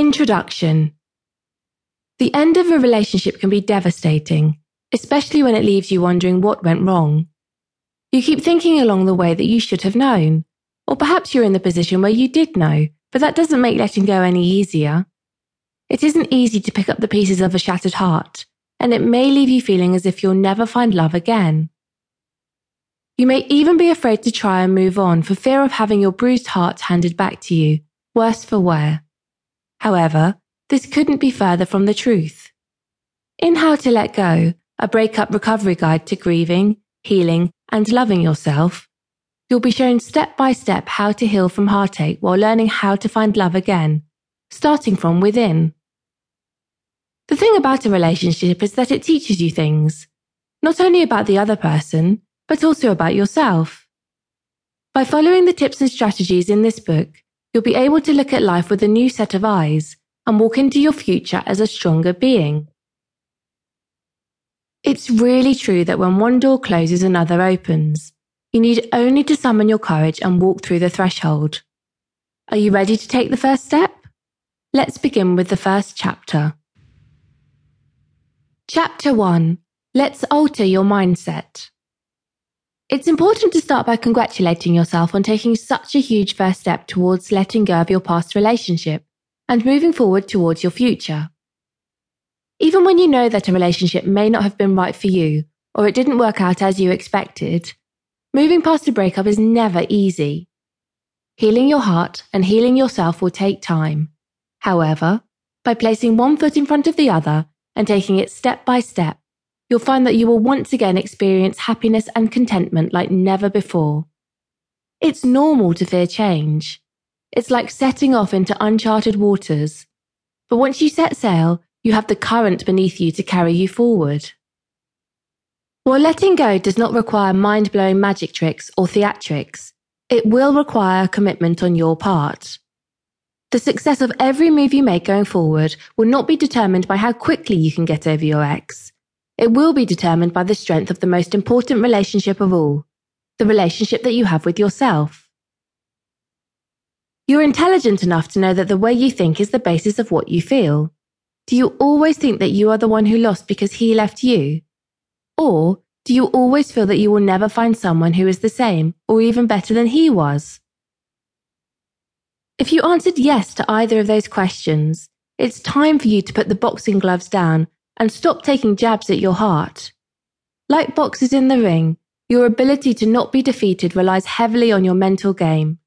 Introduction The end of a relationship can be devastating, especially when it leaves you wondering what went wrong. You keep thinking along the way that you should have known, or perhaps you're in the position where you did know, but that doesn't make letting go any easier. It isn't easy to pick up the pieces of a shattered heart, and it may leave you feeling as if you'll never find love again. You may even be afraid to try and move on for fear of having your bruised heart handed back to you, worse for wear. However, this couldn't be further from the truth. In How to Let Go, a breakup recovery guide to grieving, healing, and loving yourself, you'll be shown step by step how to heal from heartache while learning how to find love again, starting from within. The thing about a relationship is that it teaches you things, not only about the other person, but also about yourself. By following the tips and strategies in this book, you'll be able to look at life with a new set of eyes and walk into your future as a stronger being. It's really true that when one door closes, another opens. You need only to summon your courage and walk through the threshold. Are you ready to take the first step? Let's begin with the first chapter. Chapter 1 Let's alter your mindset. It's important to start by congratulating yourself on taking such a huge first step towards letting go of your past relationship and moving forward towards your future. Even when you know that a relationship may not have been right for you or it didn't work out as you expected, moving past a breakup is never easy. Healing your heart and healing yourself will take time. However, by placing one foot in front of the other and taking it step by step, you'll find that you will once again experience happiness and contentment like never before. It's normal to fear change. It's like setting off into uncharted waters. But once you set sail, you have the current beneath you to carry you forward. While letting go does not require mind blowing magic tricks or theatrics, it will require commitment on your part. The success of every move you make going forward will not be determined by how quickly you can get over your ex. It will be determined by the strength of the most important relationship of all, the relationship that you have with yourself. You're intelligent enough to know that the way you think is the basis of what you feel. Do you always think that you are the one who lost because he left you? Or do you always feel that you will never find someone who is the same or even better than he was? If you answered yes to either of those questions, it's time for you to put the boxing gloves down and stop taking jabs at your heart. Like boxers in the ring, your ability to not be defeated relies heavily on your mental game.